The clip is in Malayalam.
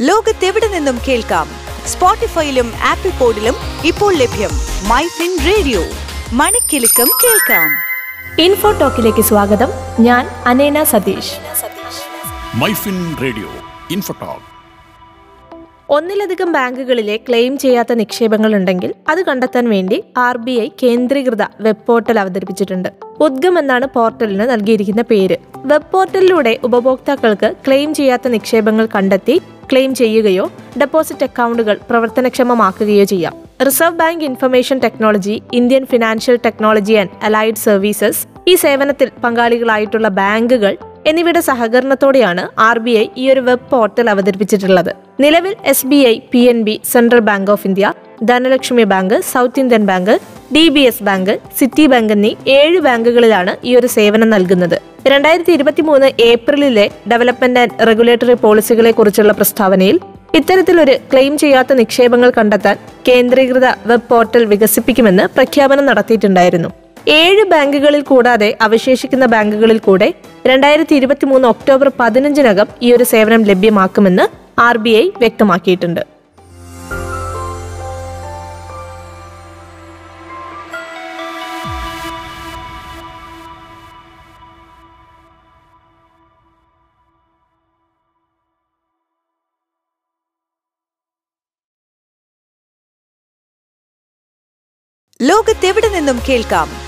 ലോകത്തെവിടെ നിന്നും കേൾക്കാം? സ്പോട്ടിഫൈയിലും ആപ്പിൾ പോഡിലും ഇപ്പോൾ ലഭ്യം മൈ ഫിൻ റേഡിയോ. മണിക്കിലുക്കം കേൾക്കാം. ഇൻഫോ ടോക്കിലേക്ക് സ്വാഗതം. ഞാൻ അനേന Satheesh. MyFin radio info talk. ഒന്നിലധികം ബാങ്കുകളിലെ ക്ലെയിം ചെയ്യാത്ത നിക്ഷേപങ്ങൾ ഉണ്ടെങ്കിൽ അത് കണ്ടെത്താൻ വേണ്ടി ആർ ബി ഐ കേന്ദ്രീകൃത വെബ് പോർട്ടൽ അവതരിപ്പിച്ചിട്ടുണ്ട്. ഉദ്ഗം എന്നാണ് പോർട്ടലിന് നൽകിയിരിക്കുന്ന പേര്. വെബ് പോർട്ടലിലൂടെ ഉപഭോക്താക്കൾക്ക് ക്ലെയിം ചെയ്യാത്ത നിക്ഷേപങ്ങൾ കണ്ടെത്തി ക്ലെയിം ചെയ്യുകയോ ഡെപ്പോസിറ്റ് അക്കൗണ്ടുകൾ പ്രവർത്തനക്ഷമമാക്കുകയോ ചെയ്യാം. Reserve bank information technology Indian financial technology and allied services ഈ സേവനത്തിൽ പങ്കാളികളായിട്ടുള്ള ബാങ്കുകൾ എന്നിവയുടെ സഹകരണത്തോടെയാണ് ആർ ബി ഐ ഈ ഒരു വെബ് പോർട്ടൽ അവതരിപ്പിച്ചിട്ടുള്ളത്. നിലവിൽ S B I P N B central bank of India Dhanlaxmi bank South Indian bank D B S bank Citi bank എന്നീ ഏഴ് ബാങ്കുകളിലാണ് ഈ ഒരു സേവനം നൽകുന്നത്. രണ്ടായിരത്തി ഇരുപത്തി മൂന്ന് ഏപ്രിലിലെ ഡെവലപ്മെന്റ് ആൻഡ് റെഗുലേറ്ററി പോളിസികളെ കുറിച്ചുള്ള പ്രസ്താവനയിൽ ഇത്തരത്തിലൊരു ക്ലെയിം ചെയ്യാത്ത നിക്ഷേപങ്ങൾ കണ്ടെത്താൻ കേന്ദ്രീകൃത വെബ് പോർട്ടൽ വികസിപ്പിക്കുമെന്ന് പ്രഖ്യാപനം നടത്തിയിട്ടുണ്ടായിരുന്നു. ഏഴ് ബാങ്കുകളിൽ കൂടാതെ അവശേഷിക്കുന്ന ബാങ്കുകളിൽ കൂടെ രണ്ടായിരത്തി ഇരുപത്തി മൂന്ന് ഒക്ടോബർ പതിനഞ്ചിനകം ഈ ഒരു സേവനം ലഭ്യമാക്കുമെന്ന് ആർ ബി ഐ വ്യക്തമാക്കിയിട്ടുണ്ട്. ലോകത്തെവിടെ നിന്നും കേൾക്കാം?